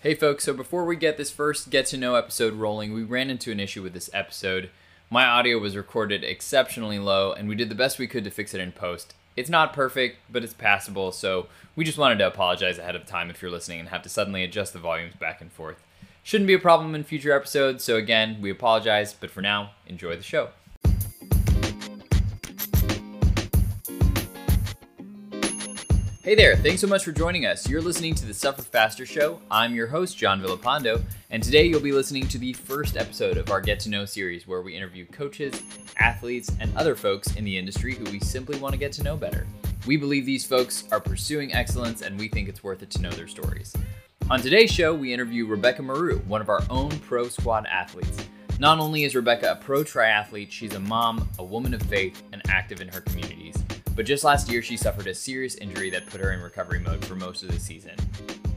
Hey folks, so before we get this first get to know episode rolling, we ran into an issue with this episode. My audio was recorded exceptionally low, and we did the best we could to fix it in post. It's not perfect, but it's passable, so we just wanted to apologize ahead of time if you're listening and have to suddenly adjust the volumes back and forth. Shouldn't be a problem in future episodes, so again, we apologize, but for now, enjoy the show. Hey there, thanks so much for joining us. You're listening to the Suffer Faster Show. I'm your host, John Villapando, and today you'll be listening to the first episode of our Get to Know series where we interview coaches, athletes, and other folks in the industry who we simply want to get to know better. We believe these folks are pursuing excellence and we think it's worth it to know their stories. On today's show, we interview Rebecca Marrou, one of our own pro squad athletes. Not only is Rebecca a pro triathlete, she's a mom, a woman of faith, and active in her communities. But just last year, she suffered a serious injury that put her in recovery mode for most of the season.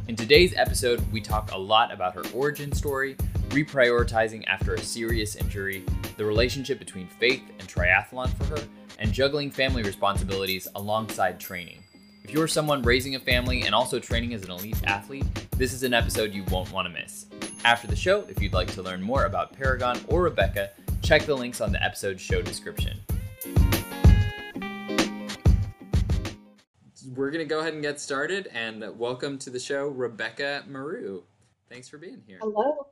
In today's episode, we talk a lot about her origin story, reprioritizing after a serious injury, the relationship between faith and triathlon for her, and juggling family responsibilities alongside training. If you're someone raising a family and also training as an elite athlete, this is an episode you won't want to miss. After the show, if you'd like to learn more about Paragon or Rebecca, check the links on the episode show description. We're going to go ahead and get started. And welcome to the show, Rebecca Marrou. Thanks for being here. Hello.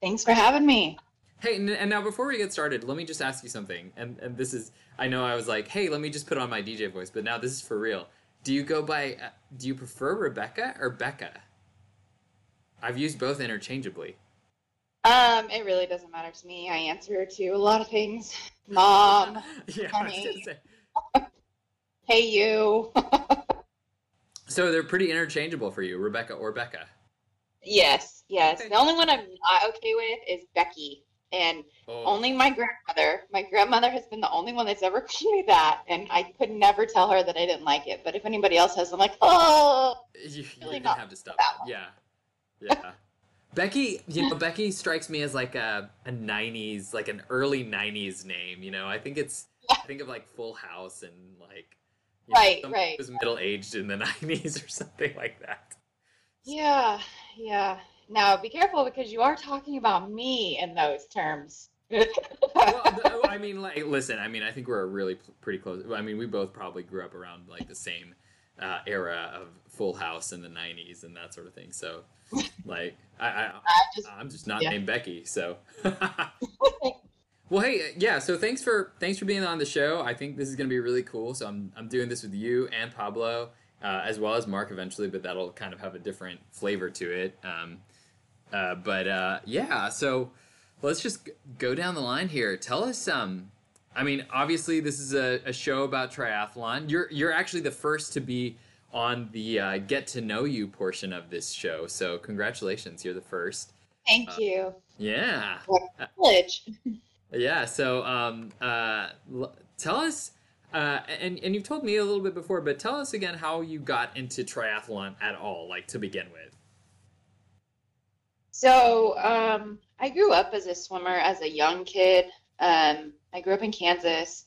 Thanks for having me. Hey, and, now before we get started, let me just ask you something. And, and this is, I know I was like, hey, let me just put on my DJ voice, but now this is for real. Do you go by, uh, do you prefer Rebecca or Becca? I've used both interchangeably. Um, it really doesn't matter to me. I answer to a lot of things. Mom, yeah, honey, hey you. So they're pretty interchangeable for you, Rebecca or Becca. Yes, yes. Okay. The only one I'm not okay with is Becky. And oh. only my grandmother. My grandmother has been the only one that's ever called me that, and I could never tell her that I didn't like it. But if anybody else has, I'm like, oh, you, really you have to stop. That yeah, yeah. Becky, you know, Becky strikes me as like a, a '90s, like an early '90s name. You know, I think it's, I think of like Full House and like you right, know, right. Was middle aged in the nineties or something like that. Yeah, yeah. Now be careful because you are talking about me in those terms. well, I mean, like, listen. I mean, I think we're really pretty close. I mean, we both probably grew up around like the same uh, era of Full House in the '90s and that sort of thing. So, like, I, I, I am just not yeah. named Becky. So, Well, hey, yeah. So thanks for thanks for being on the show. I think this is going to be really cool. So I'm I'm doing this with you and Pablo, uh, as well as Mark eventually, but that'll kind of have a different flavor to it. Um, uh, but uh, yeah, so let's just go down the line here. Tell us. Um, I mean, obviously, this is a, a show about triathlon. You're you're actually the first to be on the uh, get to know you portion of this show. So congratulations, you're the first. Thank uh, you. Yeah. Privilege. Yeah. So, um, uh, tell us, uh, and and you've told me a little bit before, but tell us again how you got into triathlon at all, like to begin with. So, um, I grew up as a swimmer as a young kid. Um, I grew up in Kansas,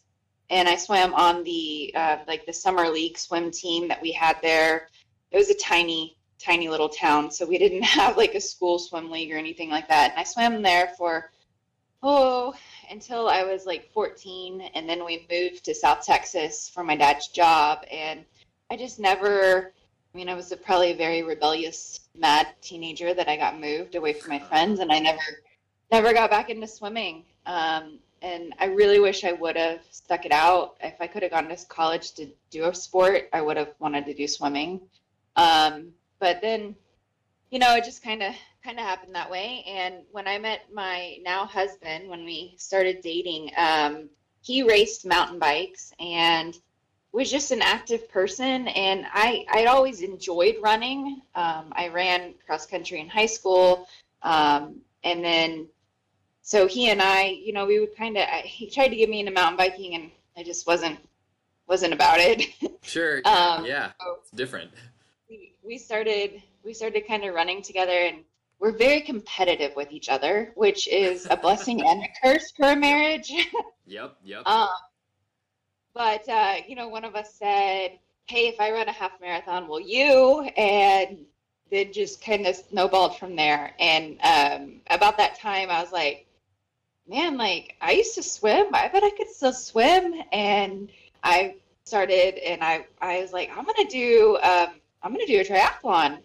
and I swam on the uh, like the summer league swim team that we had there. It was a tiny, tiny little town, so we didn't have like a school swim league or anything like that. And I swam there for oh until I was like 14, and then we moved to South Texas for my dad's job, and I just never. I mean, I was a, probably a very rebellious, mad teenager that I got moved away from my friends, and I never, never got back into swimming. Um, and I really wish I would have stuck it out. If I could have gone to college to do a sport, I would have wanted to do swimming. Um, but then, you know, it just kind of kind of happened that way. And when I met my now husband, when we started dating, um, he raced mountain bikes and was just an active person. And I I'd always enjoyed running. Um, I ran cross country in high school, um, and then so he and I, you know, we would kind of he tried to get me into mountain biking, and I just wasn't wasn't about it. Sure. um, yeah. So it's different. We, we started we started kind of running together and we're very competitive with each other, which is a blessing and a curse for a marriage. Yep, yep. Um, but uh, you know, one of us said, "Hey, if I run a half marathon, will you?" And then just kind of snowballed from there. And um, about that time, I was like, man, like I used to swim. I bet I could still swim. And I started, and I I was like, I'm gonna do um, I'm gonna do a triathlon.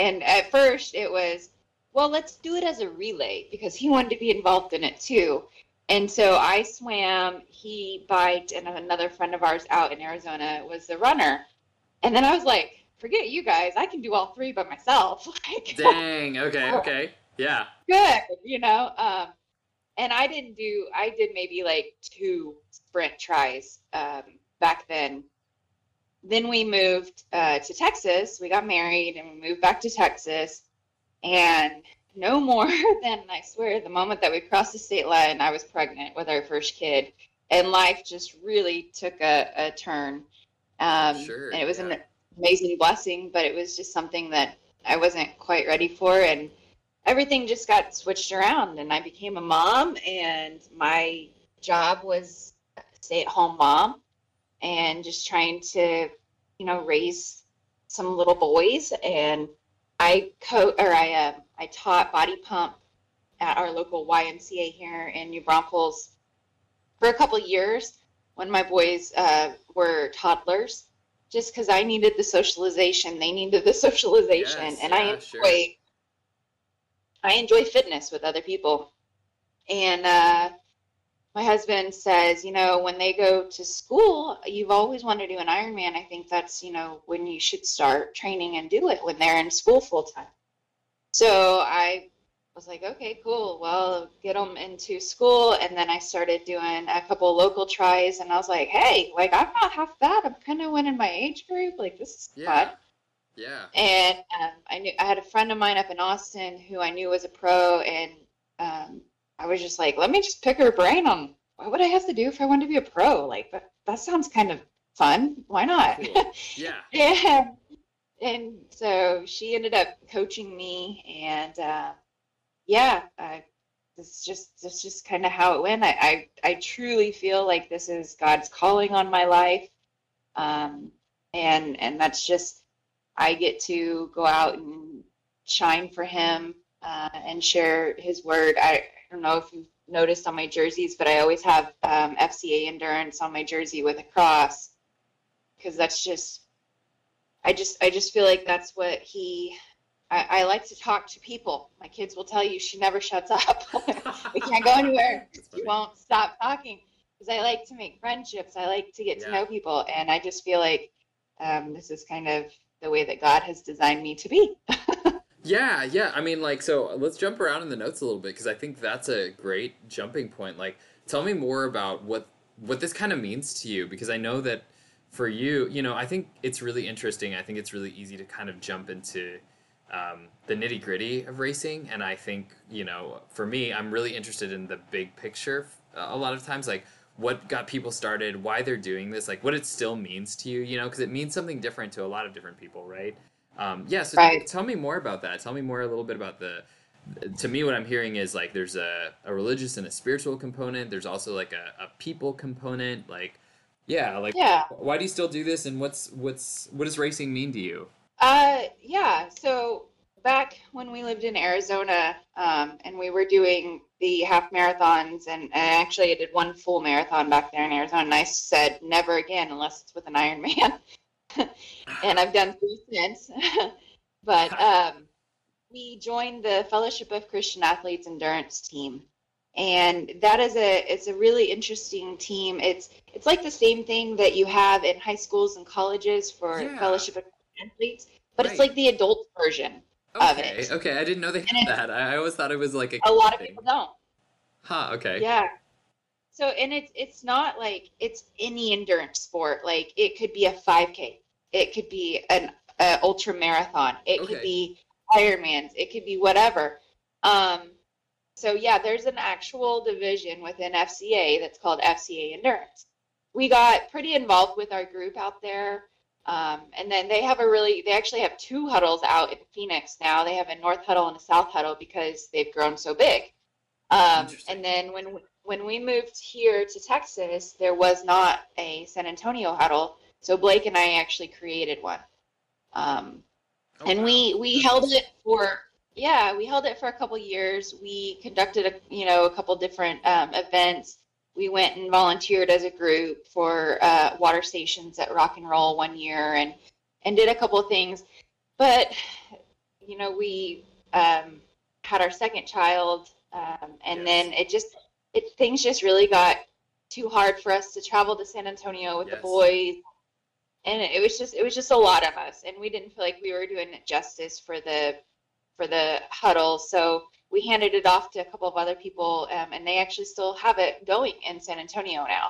And at first, it was, well, let's do it as a relay because he wanted to be involved in it too. And so I swam, he biked, and another friend of ours out in Arizona was the runner. And then I was like, forget you guys, I can do all three by myself. like, Dang. Okay. Okay. Yeah. good, you know. Um, and I didn't do. I did maybe like two sprint tries um, back then. Then we moved uh, to Texas. We got married and we moved back to Texas. And no more than I swear, the moment that we crossed the state line, I was pregnant with our first kid, and life just really took a, a turn. Um, Sure, and it was yeah. an amazing blessing, but it was just something that I wasn't quite ready for, and everything just got switched around, and I became a mom, and my job was stay-at-home mom, and just trying to, you know, raise some little boys, and I co or I uh, I taught body pump at our local YMCA here in New Braunfels for a couple of years when my boys uh, were toddlers, just because I needed the socialization, they needed the socialization, Yes, and I enjoy sure. I enjoy fitness with other people, and uh, my husband says, you know, when they go to school, you've always wanted to do an Ironman. I think that's, you know, when you should start training and do it when they're in school full time. So I was like, okay, cool. Well, get them into school. And then I started doing a couple local tries. And I was like, hey, like, I'm not half bad. I'm kind of winning my age group. Like, this is Yeah. fun. Yeah. And um, I knew I had a friend of mine up in Austin who I knew was a pro, and um, I was just like, let me just pick her brain on what would I have to do if I wanted to be a pro? Like that, that sounds kind of fun. Why not? Cool. Yeah. and, and so she ended up coaching me, and uh, yeah, I, this just this just kind of how it went. I, I I truly feel like this is God's calling on my life, um, and and that's just I get to go out and shine for Him uh, and share His word. I, I don't know if you've noticed on my jerseys, but I always have um, FCA endurance on my jersey with a cross because that's just I just I just feel like that's what He. I, I like to talk to people. My kids will tell you she never shuts up. we can't go anywhere. She won't stop talking because I like to make friendships. I like to get to know people, and I just feel like um, this is kind of the way that God has designed me to be. Yeah, yeah. I mean, like, so let's jump around in the notes a little bit because I think that's a great jumping point. Like, tell me more about what what this kind of means to you because I know that for you, you know, I think it's really interesting. I think it's really easy to kind of jump into um, the nitty gritty of racing, and I think you know, for me, I'm really interested in the big picture. A lot of times, like what got people started, why they're doing this, like what it still means to you, you know, because it means something different to a lot of different people, right? Um, yeah, so Right. tell me more about that. Tell me more a little bit about the. To me, what I'm hearing is like there's a, a religious and a spiritual component. There's also like a, a people component. Like, yeah, like Yeah. why do you still do this, and what's what's what does racing mean to you? Uh, yeah. So back when we lived in Arizona, um, and we were doing the half marathons, and, and actually I did one full marathon back there in Arizona, and I said never again unless it's with an Ironman. and I've done three since. but um, we joined the Fellowship of Christian Athletes endurance team, and that is a it's a really interesting team. It's it's like the same thing that you have in high schools and colleges for Yeah. Fellowship of Christian Athletes, but it's like the adult version. Of it. okay, I didn't know they had that. I always thought it was like a, A lot of people don't. Huh? Okay. Yeah. So and it's it's not like it's any endurance sport. Like it could be a 5K, it could be an uh, ultra marathon, it could be Ironmans, it could be whatever. Um, so yeah, there's an actual division within FCA that's called FCA Endurance. We got pretty involved with our group out there. Um, and then they have a really, they actually have two huddles out in Phoenix now. They have a North Huddle and a South Huddle because they've grown so big. Um, and then when when we moved here to Texas, there was not a San Antonio huddle, so Blake and I actually created one. Um, Oh, and wow. we we held it for yeah we held it for a couple years. We conducted a you know a couple different um, events. We went and volunteered as a group for uh, water stations at Rock and Roll one year and and did a couple things. But you know we um, had our second child, um, and yes. then it just it things just really got too hard for us to travel to San Antonio with yes. the boys. And it was just it was just a lot of us and we didn't feel like we were doing it justice for the for the huddle. So we handed it off to a couple of other people um, and they actually still have it going in san antonio now.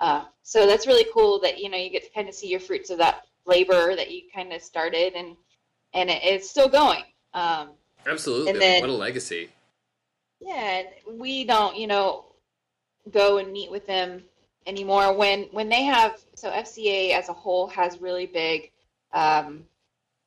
Uh, so that's really cool that you know you get to kind of see your fruits of that labor that you kind of started and and it, it's still going. Um, absolutely. then, what a legacy yeah we don't you know go and meet with them anymore. When when they have so FCA as a whole has really big um,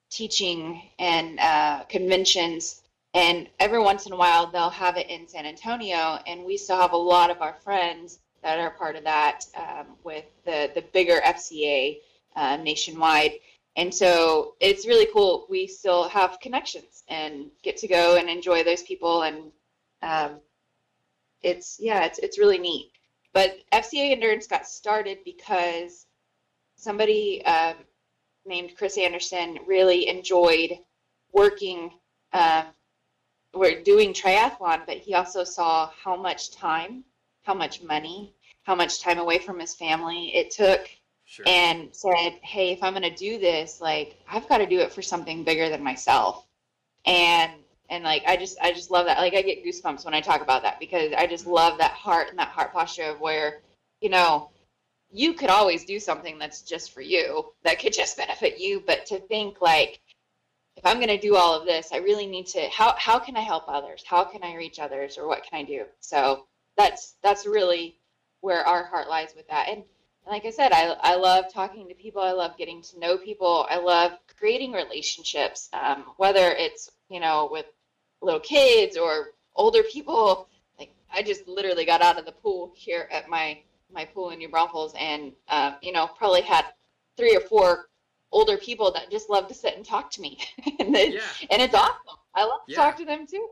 teaching and uh, conventions. And every once in a while they'll have it in San Antonio and we still have a lot of our friends that are part of that um, with the the bigger FCA uh, nationwide. And so it's really cool. We still have connections and get to go and enjoy those people and um, it's yeah it's it's really neat but FCA Endurance got started because somebody um, named Chris Anderson really enjoyed working, um, we're doing triathlon, but he also saw how much time, how much money, how much time away from his family it took. Sure. And said, "Hey, if I'm going to do this, like I've got to do it for something bigger than myself." And and like i just i just love that. Like i get goosebumps when i talk about that because i just love that heart and that heart posture of where you know you could always do something that's just for you that could just benefit you. But to think like if i'm going to do all of this i really need to how how can i help others? How can i reach others? Or what can i do? So that's that's really where our heart lies with that. And like i said i, I love talking to people. I love getting to know people. I love creating relationships um, whether it's you know with little kids or older people. Like I just literally got out of the pool here at my my pool in New Braunfels, and uh, you know probably had three or four older people that just love to sit and talk to me, and yeah. and it's awesome. I love to yeah. talk to them too.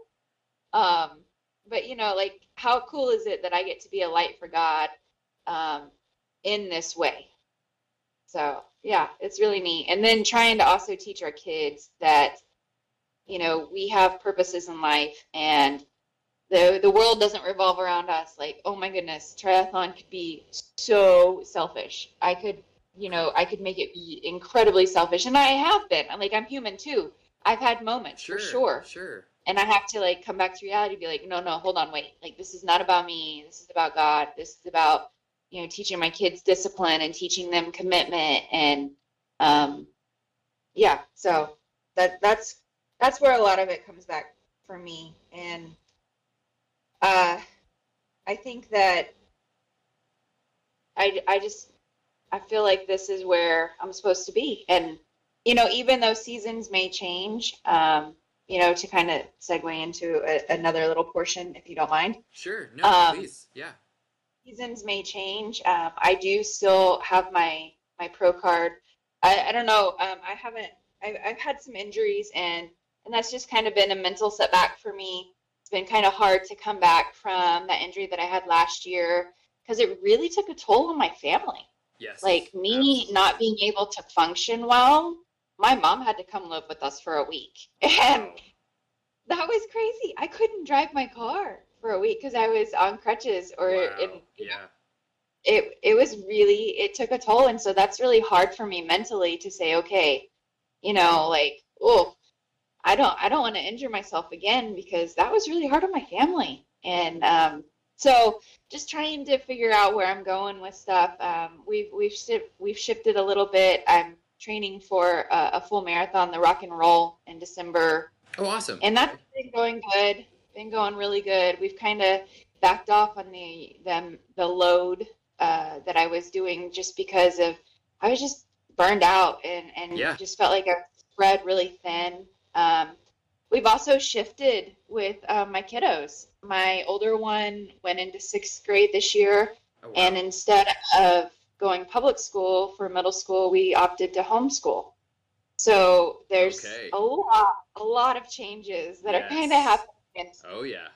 Um, but you know, like how cool is it that I get to be a light for God um, in this way? So yeah, it's really neat. And then trying to also teach our kids that you know, we have purposes in life and the the world doesn't revolve around us. Like oh my goodness triathlon could be so selfish. I could you know i could make it be incredibly selfish and i have been. I'm like i'm human too. I've had moments sure, for sure sure. and i have to like come back to reality be like no no hold on wait. Like this is not about me. This is about god. This is about you know teaching my kids discipline and teaching them commitment and um yeah so that that's that's where a lot of it comes back for me. And uh, I think that I, I just I feel like this is where I'm supposed to be. And you know, even though seasons may change, um, you know, to kind of segue into a, another little portion, if you don't mind. Sure. No, um, please. Yeah. Seasons may change. Um, I do still have my my pro card. I, I don't know. Um, I haven't. I've, I've had some injuries, and and that's just kind of been a mental setback for me. It's been kind of hard to come back from that injury that I had last year because it really took a toll on my family. Yes. Like me absolutely. not being able to function well, my mom had to come live with us for a week. And that was crazy. I couldn't drive my car for a week because I was on crutches or wow. in, yeah. it it was really it took a toll and so that's really hard for me mentally to say okay you know like oh I don't I don't want to injure myself again because that was really hard on my family. And um, so just trying to figure out where I'm going with stuff. Um, we've we've we've shifted a little bit. I'm training for a, a, full marathon, the Rock and Roll, in December. Oh, awesome! And that's been going good. Been going really good. We've kind of backed off on the the, the load uh, that I was doing just because of I was just burned out and and yeah. just felt like I spread really thin. Um, we've also shifted with uh, my kiddos. My older one went into sixth grade this year, oh, wow. and instead of going public school for middle school, we opted to homeschool. So there's Okay. a lot, a lot of changes that are kind of happening. Oh yeah.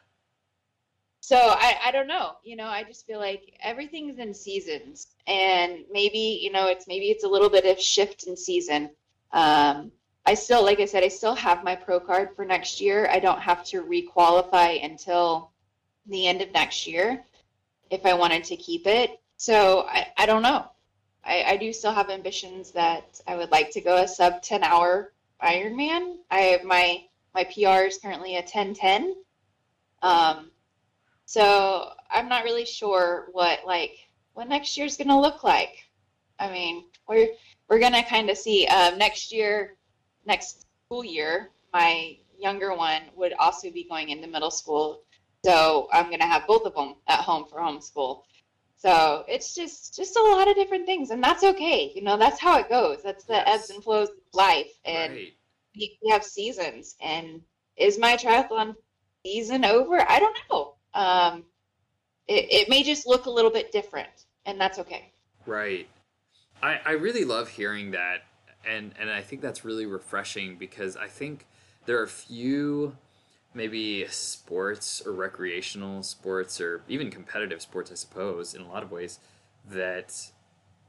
So I, I don't know. You know, I just feel like everything's in seasons, and maybe you know, it's maybe it's a little bit of shift in season. Um, I still, like I said, I still have my pro card for next year. I don't have to requalify until the end of next year if I wanted to keep it. So I, I don't know. I, I do still have ambitions that I would like to go a sub 10 hour Ironman. I my my PR is currently a 1010. Um, so I'm not really sure what like what next year's gonna look like. I mean, we're we're gonna kind of see. Um, next year, next school year, my younger one would also be going into middle school, so I'm gonna have both of them at home for homeschool. So it's just just a lot of different things, and that's okay. You know, that's how it goes. That's the Yes. ebbs and flows of life, and right. we we have seasons. And is my triathlon season over? I don't know. Um, it, it may just look a little bit different, and that's okay. Right. I, I really love hearing that and and I think that's really refreshing because I think there are few maybe sports or recreational sports or even competitive sports I suppose in a lot of ways that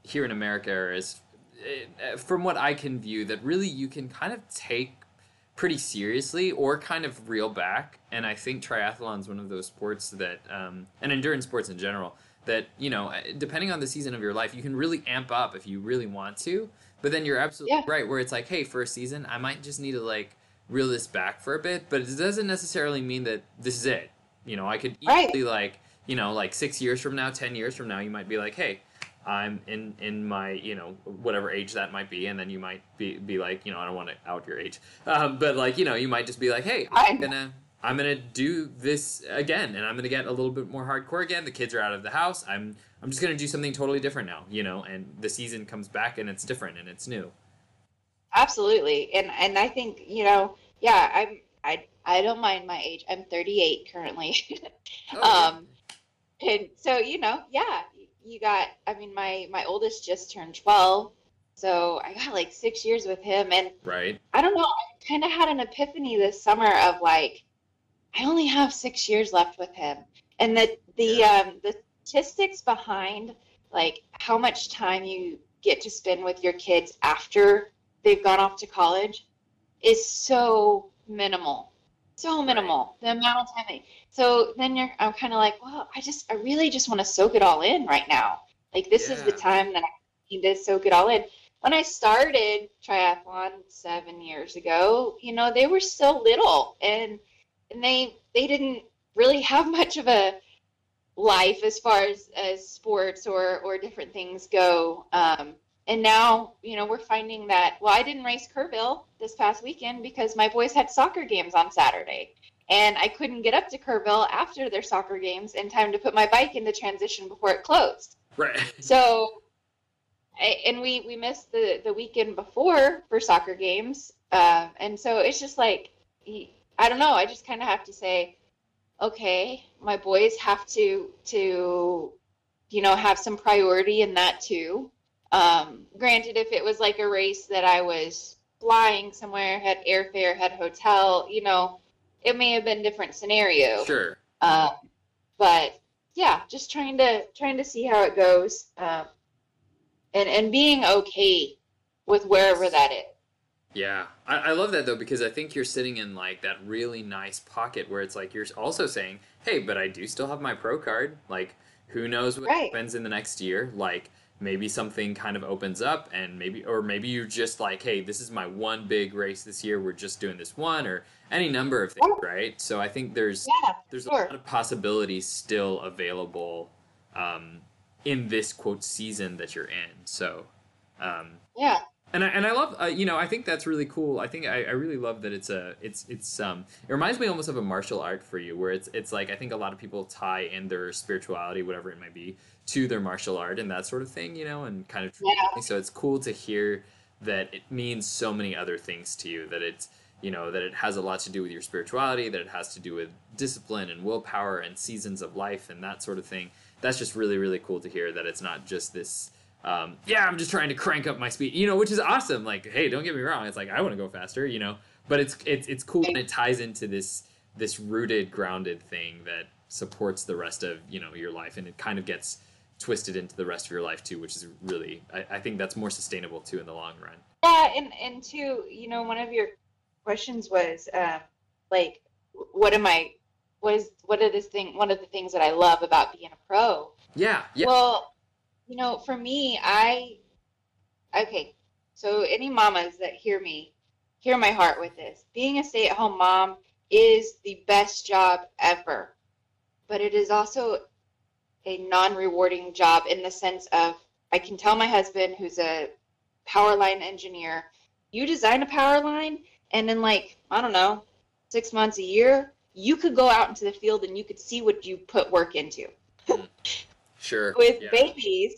here in America is eh, from what I can view that really you can kind of take pretty seriously or kind of reel back. And I think triathlon is one of those sports that um, and endurance sports in general that you know depending on the season of your life you can really amp up if you really want to but then you're absolutely Yeah. right where it's like hey for a season i might just need to like reel this back for a bit but it doesn't necessarily mean that this is it you know i could Right. easily like you know like six years from now ten years from now you might be like hey i'm in in my you know whatever age that might be and then you might be be like you know i don't want to out your age um, but like you know you might just be like hey i'm gonna I'm gonna do this again, and I'm gonna get a little bit more hardcore again. The kids are out of the house. I'm I'm just gonna do something totally different now, you know. And the season comes back, and it's different, and it's new. Absolutely, and and I think you know, yeah, I'm I I don't mind my age. I'm 38 currently. Oh, um, and so you know, yeah, you got. I mean, my my oldest just turned 12, so I got like six years with him, and right, I don't know. I kind of had an epiphany this summer of like, I only have six years left with him, and that the Yeah. um, the statistics behind like how much time you get to spend with your kids after they've gone off to college is so minimal, so minimal. The amount of time. They, so then you're, I'm kind of like, well, I just, I really just want to soak it all in right now. Like this is the time that I need to soak it all in when I started triathlon seven years ago, you know, they were so little and and they they didn't really have much of a life as far as, as sports or or different things go. Um, and now, you know, we're finding that well, I didn't race Kerrville this past weekend because my boys had soccer games on Saturday. And I couldn't get up to Kerrville after their soccer games in time to put my bike into transition before it closed. right, So, I- and we we missed the the weekend before for soccer games, uh, and so it's just like I don't know. I just kind of have to say, okay, my boys have to to you know have some priority in that too. Um, granted, if it was like a race that I was flying somewhere, had airfare, had hotel, you know, it may have been different scenario. sure, Um, but yeah, just trying to trying to see how it goes, um, and and being okay with wherever that is. Yeah. I, I love that though because I think you're sitting in like that really nice pocket where it's like you're also saying, hey, but I do still have my pro card. Like, who knows what Right. happens in the next year? Like. Maybe something kind of opens up, and maybe, or maybe you're just like, "Hey, this is my one big race this year. We're just doing this one, or any number of things, right?" So I think there's Yeah, there's a lot of possibilities still available um, in this quote season that you're in. So, um, yeah, and I, and I love uh, you know I think that's really cool. I think I, I really love that it's a it's it's um it reminds me almost of a martial art for you where it's it's like I think a lot of people tie in their spirituality whatever it might be to their martial art and that sort of thing you know and kind of Yeah. so it's cool to hear that it means so many other things to you that it's you know that it has a lot to do with your spirituality that it has to do with discipline and willpower and seasons of life and that sort of thing that's just really really cool to hear that it's not just this um, yeah, I'm just trying to crank up my speed, you know, which is awesome. Like, hey, don't get me wrong, it's like I want to go faster, you know, but it's it's it's cool and it ties into this this rooted, grounded thing that supports the rest of you know your life, and it kind of gets twisted into the rest of your life too, which is really I, I think that's more sustainable too in the long run. Yeah, and and too, you know, one of your questions was uh, like, what am I? What is what are this thing? One of the things that I love about being a pro. Yeah. Yeah. Well, you know, for me, I okay. So any mamas that hear me, hear my heart with this. Being a stay-at-home mom is the best job ever, but it is also a non-rewarding job in the sense of I can tell my husband, who's a power line engineer, you design a power line, and in like I don't know, six months, a year, you could go out into the field and you could see what you put work into. Sure. with yeah. babies,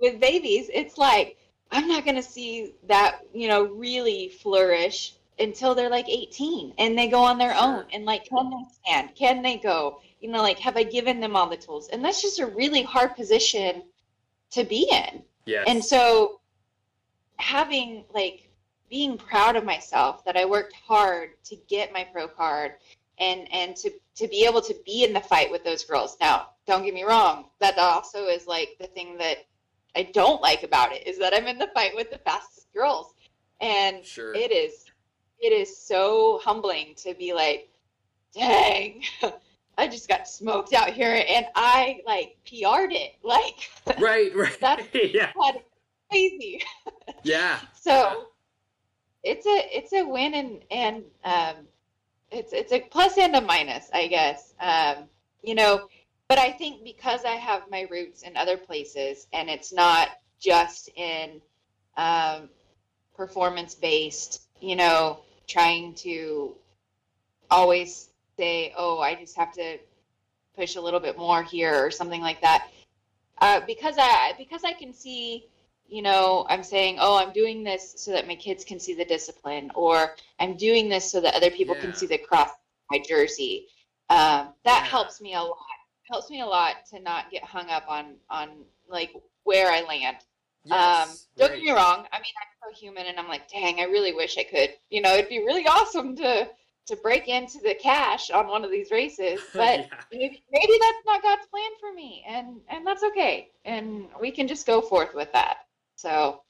with babies, it's like I'm not going to see that, you know, really flourish until they're like 18 and they go on their Sure. own and like can they stand? Can they go? You know, like have I given them all the tools? And that's just a really hard position to be in. Yes. And so having like being proud of myself that I worked hard to get my pro card and and to to be able to be in the fight with those girls. Now, don't get me wrong, that also is like the thing that I don't like about it is that I'm in the fight with the fastest girls. And Sure. it is it is so humbling to be like, dang, I just got smoked out here and I like PR'd it. Like right. Right. That's- yeah. crazy. Yeah. So it's a it's a win and and um, it's it's a plus and a minus, I guess. Um, you know, but I think because I have my roots in other places and it's not just in um, performance based, you know, trying to always say, oh, I just have to push a little bit more here or something like that. Uh, because I because I can see you know, I'm saying, oh, I'm doing this so that my kids can see the discipline, or I'm doing this so that other people Yeah. can see the cross my jersey. Um, that Yeah. helps me a lot. Helps me a lot to not get hung up on on like where I land. um, don't right. get me wrong. I mean, I'm so human, and I'm like, dang, I really wish I could. You know, it'd be really awesome to to break into the cash on one of these races, but Yeah. maybe, maybe that's not God's plan for me, and and that's okay, and we can just go forth with that. So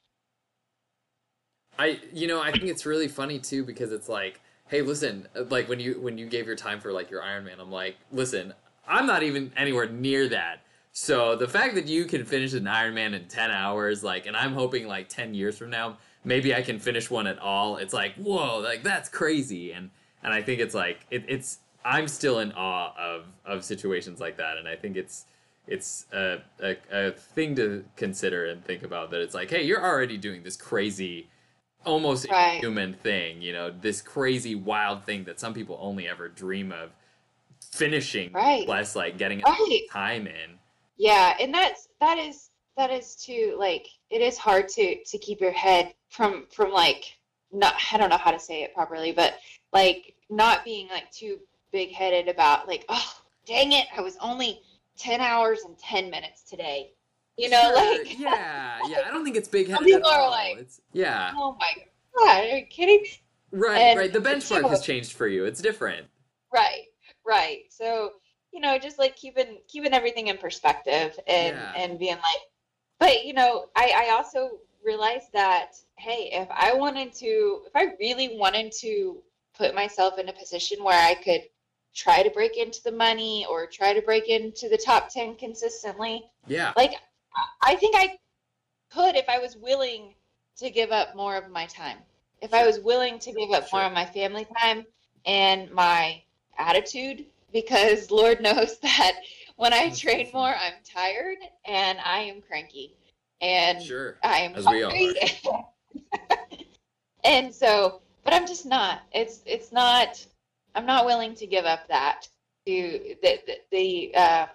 I you know I think it's really funny too because it's like hey listen uh, like when you when you gave your time for like your Ironman I'm like listen I'm not even anywhere near that. So the fact that you can finish an Ironman in 10 hours like and I'm hoping like 10 years from now maybe I can finish one at all it's like whoa like that's crazy. And and I think it's like it, it's I'm still in awe of of situations like that. And I think it's it's a, a, a thing to consider and think about that it's like hey you're already doing this crazy almost Right. human thing you know this crazy wild thing that some people only ever dream of finishing Right. less like getting right, time in yeah, and that's that is that is too like it is hard to to keep your head from from like not I don't know how to say it properly, but like not being like too big headed about like oh dang it, I was only ten hours and ten minutes today. You know, Sure, like yeah yeah i don't think it's big headed people are all like- it's yeah oh my god, are you kidding me? right and right the benchmark has changed for you it's different Right, right. So you know, just like keeping keeping everything in perspective and Yeah. and being like, but you know, I I also realized that hey, if I wanted to, if I really wanted to put myself in a position where I could try to break into the money or try to break into the top ten consistently, yeah like I- think I could if I was willing to give up more of my time. If I was willing to give up more of my family time and my attitude, because Lord knows that when I train more, I'm tired and I am cranky and sure I am As we all hungry. and so, but I'm just not. It's it's not. I'm not willing to give up that. To the the, the uh,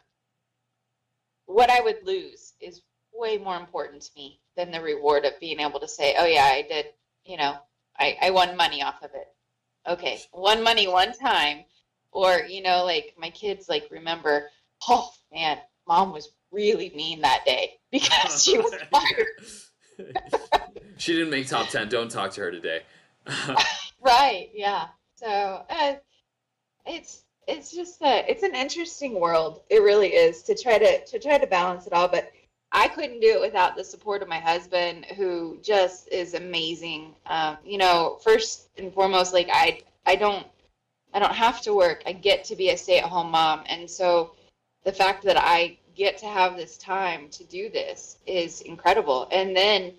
what I would lose is way more important to me than the reward of being able to say, "Oh yeah, I did." You know, I I won money off of it. Okay, won money one time, or you know, like my kids like remember, oh man, mom was really mean that day. because she was fired. she didn't make top 10. Don't talk to her today. right. Yeah. So uh, it's it's just a, it's an interesting world. It really is to try to to try to balance it all. But I couldn't do it without the support of my husband, who just is amazing. Um, you know, first and foremost, like I I don't I don't have to work. I get to be a stay at home mom, and so the fact that I get to have this time to do this is incredible. And then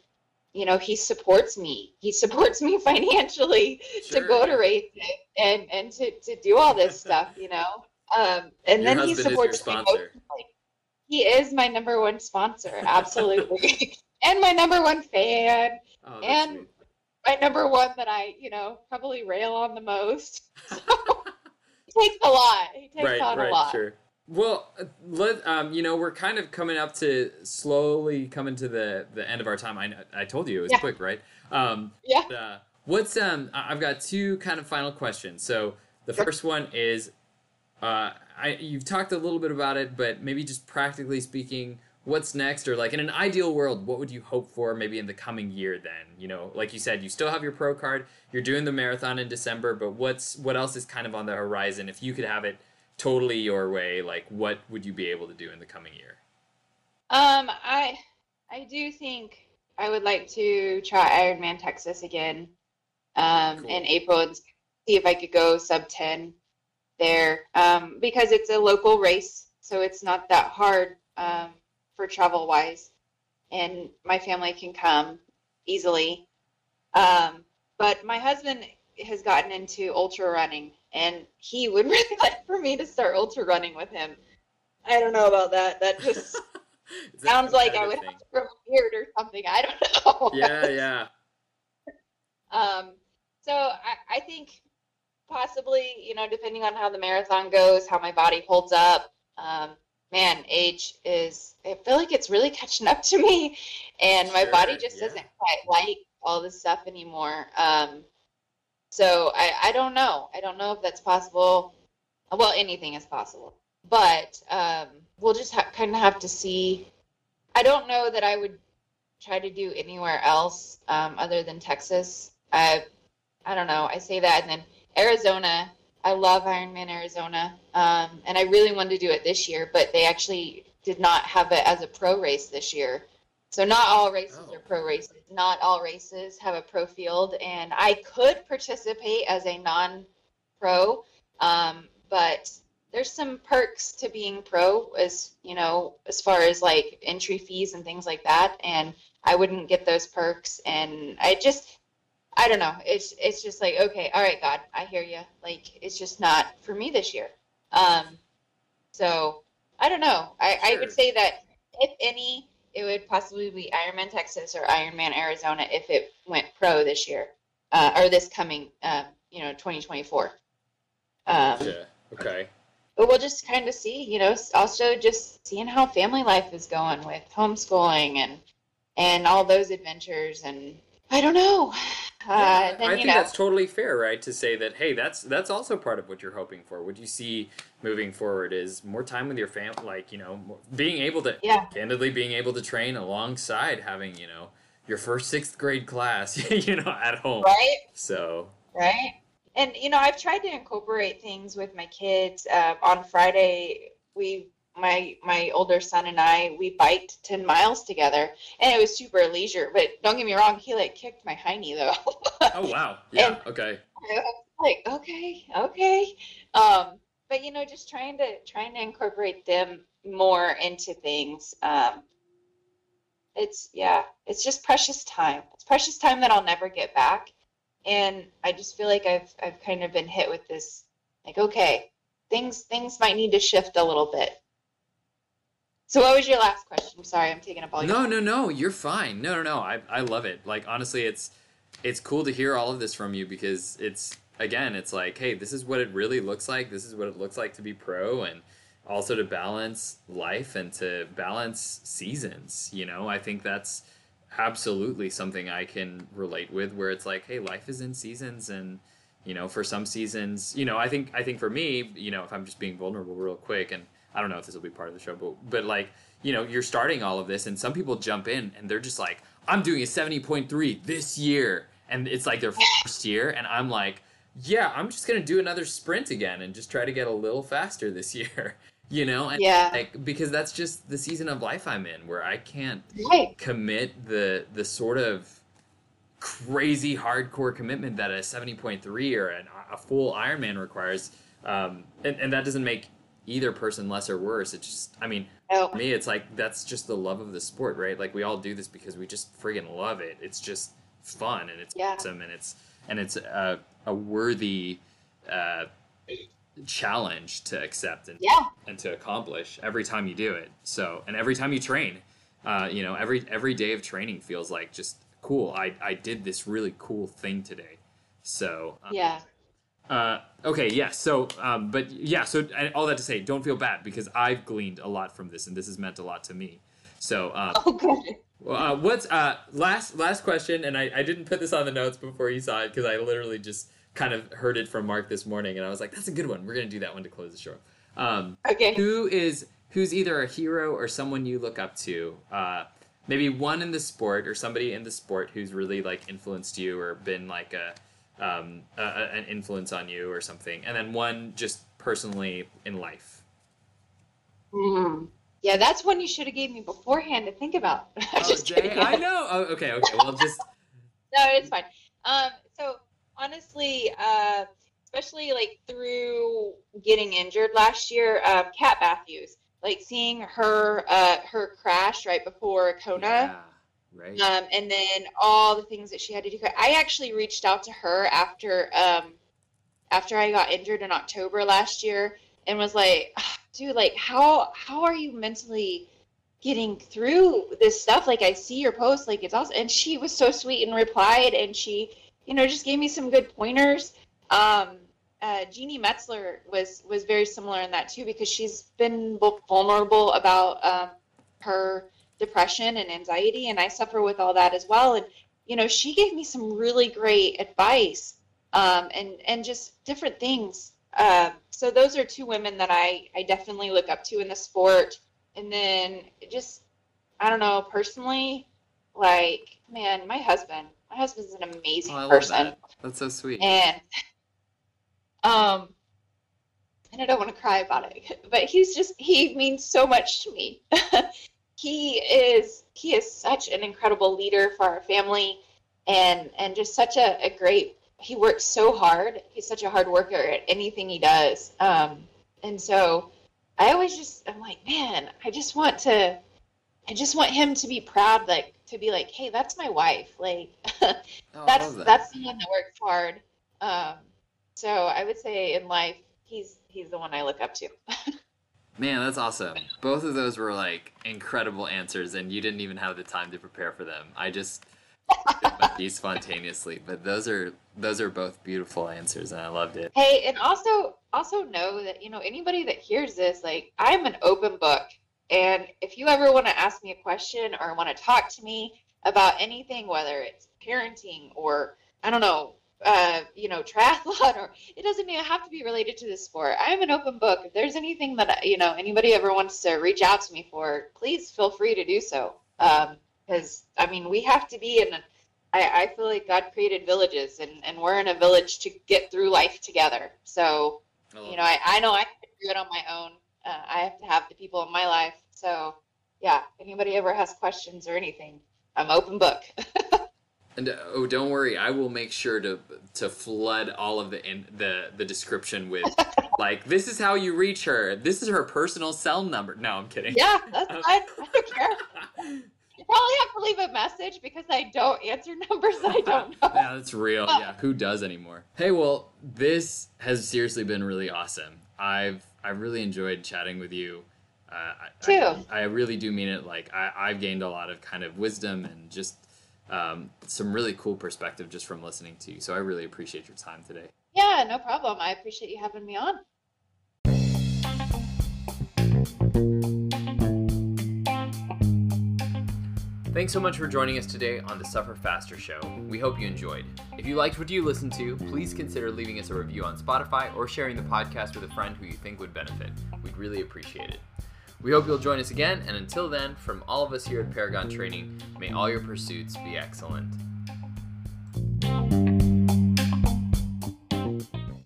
you know he supports me. He supports me financially sure. to go to races and and to, to do all this stuff you know? Um and your then he supports me he is my number one sponsor absolutely. And my number one fan. Oh, and sweet. my number one that i you know probably rail on the most. So, he takes a lot. He takes right, on right, a lot. sure well, let um, you know, we're kind of coming up to slowly coming to the the end of our time. I I told you it was yeah. quick, right? Um, yeah. Uh, what's um? I've got two kind of final questions. So the sure. first one is, uh, I you've talked a little bit about it, but maybe just practically speaking, what's next, or like in an ideal world, what would you hope for maybe in the coming year? Then you know, like you said, you still have your pro card, you're doing the marathon in December, but what's what else is kind of on the horizon? If you could have it totally your way, like what would you be able to do in the coming year? Um, I I do think I would like to try Ironman Texas again um, cool. in April and see if I could go sub 10 there um, because it's a local race, so it's not that hard um, for travel wise, and my family can come easily. Um, but my husband has gotten into ultra running, and he would really like for me to start ultra running with him. I don't know about that. That just sounds like I would thing? have to grow a beard or something. I don't know. Yeah, yeah. um, so I, I think possibly, you know, depending on how the marathon goes, how my body holds up. Um, man, age is, I feel like it's really catching up to me, and my sure, body just yeah. doesn't quite like all this stuff anymore. Um, so I, I don't know. I don't know if that's possible. Well, anything is possible, but um, we'll just ha- kind of have to see. I don't know that I would try to do anywhere else um, other than Texas. I, I don't know. I say that, and then Arizona. I love Ironman Arizona, um, and I really wanted to do it this year, but they actually did not have it as a pro race this year. So not all races oh. are pro races. Not all races have a pro field, and I could participate as a non-pro, um, but there's some perks to being pro, as you know, as far as like entry fees and things like that. And I wouldn't get those perks, and I just, I don't know. It's it's just like okay, all right, God, I hear you. Like it's just not for me this year. Um, so I don't know. I, sure. I would say that if any it would possibly be Ironman Texas or Ironman Arizona if it went pro this year uh, or this coming, uh, you know, 2024. Um, yeah. Okay. But we'll just kind of see, you know, also just seeing how family life is going with homeschooling and and all those adventures and I don't know. Uh, then, I think know. that's totally fair, right? To say that, hey, that's that's also part of what you're hoping for. What you see moving forward is more time with your family, like you know, being able to, yeah. candidly, being able to train alongside having you know your first sixth grade class, you know, at home, right? So, right, and you know, I've tried to incorporate things with my kids. Uh, on Friday, we my my older son and I we biked ten miles together, and it was super leisure. But don't get me wrong, he like kicked my hiney though. oh wow! Yeah. And okay. like okay, okay. Um, but you know, just trying to trying to incorporate them more into things. Um, it's yeah, it's just precious time. It's precious time that I'll never get back, and I just feel like I've I've kind of been hit with this like okay, things things might need to shift a little bit so what was your last question? Sorry, I'm taking up all your No, no, no, you're fine. No, no, no. I I love it. Like honestly, it's it's cool to hear all of this from you because it's again, it's like, hey, this is what it really looks like. This is what it looks like to be pro and also to balance life and to balance seasons, you know? I think that's absolutely something I can relate with where it's like, hey, life is in seasons and you know, for some seasons, you know, I think I think for me, you know, if I'm just being vulnerable real quick and I don't know if this will be part of the show, but but like you know, you're starting all of this, and some people jump in and they're just like, I'm doing a seventy point three this year, and it's like their first year, and I'm like, yeah, I'm just gonna do another sprint again and just try to get a little faster this year. You know, and Yeah. like because that's just the season of life I'm in, where I can't Right. commit the the sort of crazy hardcore commitment that a 70.3 or an, a full Ironman requires. Um, and, and that doesn't make either person less or worse. It just, I mean, for me, it's like that's just the love of the sport, right? Like we all do this because we just friggin' love it. It's just fun and it's Yeah. awesome and it's and it's a, a worthy uh, challenge to accept and Yeah. and to accomplish every time you do it. So, and every time you train, uh, you know, every every day of training feels like just cool. I I did this really cool thing today. So, um, Yeah. Uh, okay, yeah. So, um, but yeah. So, and all that to say, don't feel bad because I've gleaned a lot from this, and this has meant a lot to me. So, Oh, good. uh, what's uh, last last question? And I, I didn't put this on the notes before you saw it because I literally just kind of heard it from Mark this morning, and I was like, that's a good one. We're gonna do that one to close the show. Um, Okay. who is who's either a hero or someone you look up to uh, maybe one in the sport or somebody in the sport who's really like influenced you or been like a, um, a, an influence on you or something and then one just personally in life Hmm. Yeah, that's one you should have gave me beforehand to think about. I'm just Jay, kidding. i know oh, okay okay well just No, it's fine. Um, so honestly, uh, especially like through getting injured last year, um, Kat Matthews, like seeing her uh, her crash right before Kona, yeah, right um, and then all the things that she had to do. I actually reached out to her after um, after I got injured in October last year, and was like, "Ah, dude, like how how are you mentally? getting through this stuff like i see your post like it's awesome and she was so sweet and replied and she you know just gave me some good pointers um uh, Jeanni Metzler was was very similar in that too because she's been vulnerable about um, her depression and anxiety, and I suffer with all that as well. And you know, she gave me some really great advice um, and and just different things. Um, so those are two women that I I definitely look up to in the sport. And then just I don't know personally, like man, my husband, my husband's an amazing oh, person that that's so sweet and um and I don't want to cry about it, but he's just he means so much to me. he is he is such an incredible leader for our family and and just such a, a great he works so hard. He's such a hard worker at anything he does. Um and so I always just I'm like, man, I just want to I just want him to be proud, like to be like, hey, that's my wife. Like Oh, that's that. that's the one that works hard. Um, so I would say in life, he's he's the one I look up to. Man, that's awesome. Both of those were like incredible answers, and you didn't even have the time to prepare for them. I just piece spontaneously, but those are those are both beautiful answers, and I loved it. Hey, and also also know that you know anybody that hears this, like I'm an open book, and if you ever want to ask me a question or want to talk to me about anything, whether it's parenting or I don't know, uh, you know, triathlon, or it doesn't even have to be related to the sport. I am an open book. If there's anything that you know anybody ever wants to reach out to me for, please feel free to do so. Because I mean, we have to be in. A, I, I feel like God created villages, and and we're in a village to get through life together. So you know, I, I know I can do it on my own. Uh, I have to have the people in my life. So, yeah, anybody ever has questions or anything, I'm open book. And uh, oh, don't worry, I will make sure to to flood all of the in, the the description with like this is how you reach her. This is her personal cell number. No, I'm kidding. yeah, that's fine. I don't care. You probably have to leave a message because I don't answer numbers I don't know. yeah, that's real. Yeah, who does anymore? Hey, well, this has seriously been really awesome. I've I've really enjoyed chatting with you. Uh, I, Too. I, I really do mean it. Like I, I've gained a lot of kind of wisdom and just um, some really cool perspective just from listening to you. So I really appreciate your time today. Yeah, no problem. I appreciate you having me on. Thanks so much for joining us today on the Suffer Faster Show. We hope you enjoyed. If you liked what you listened to, please consider leaving us a review on Spotify or sharing the podcast with a friend who you think would benefit. We'd really appreciate it. We hope you'll join us again, and until then, from all of us here at Paragon Training, may all your pursuits be excellent.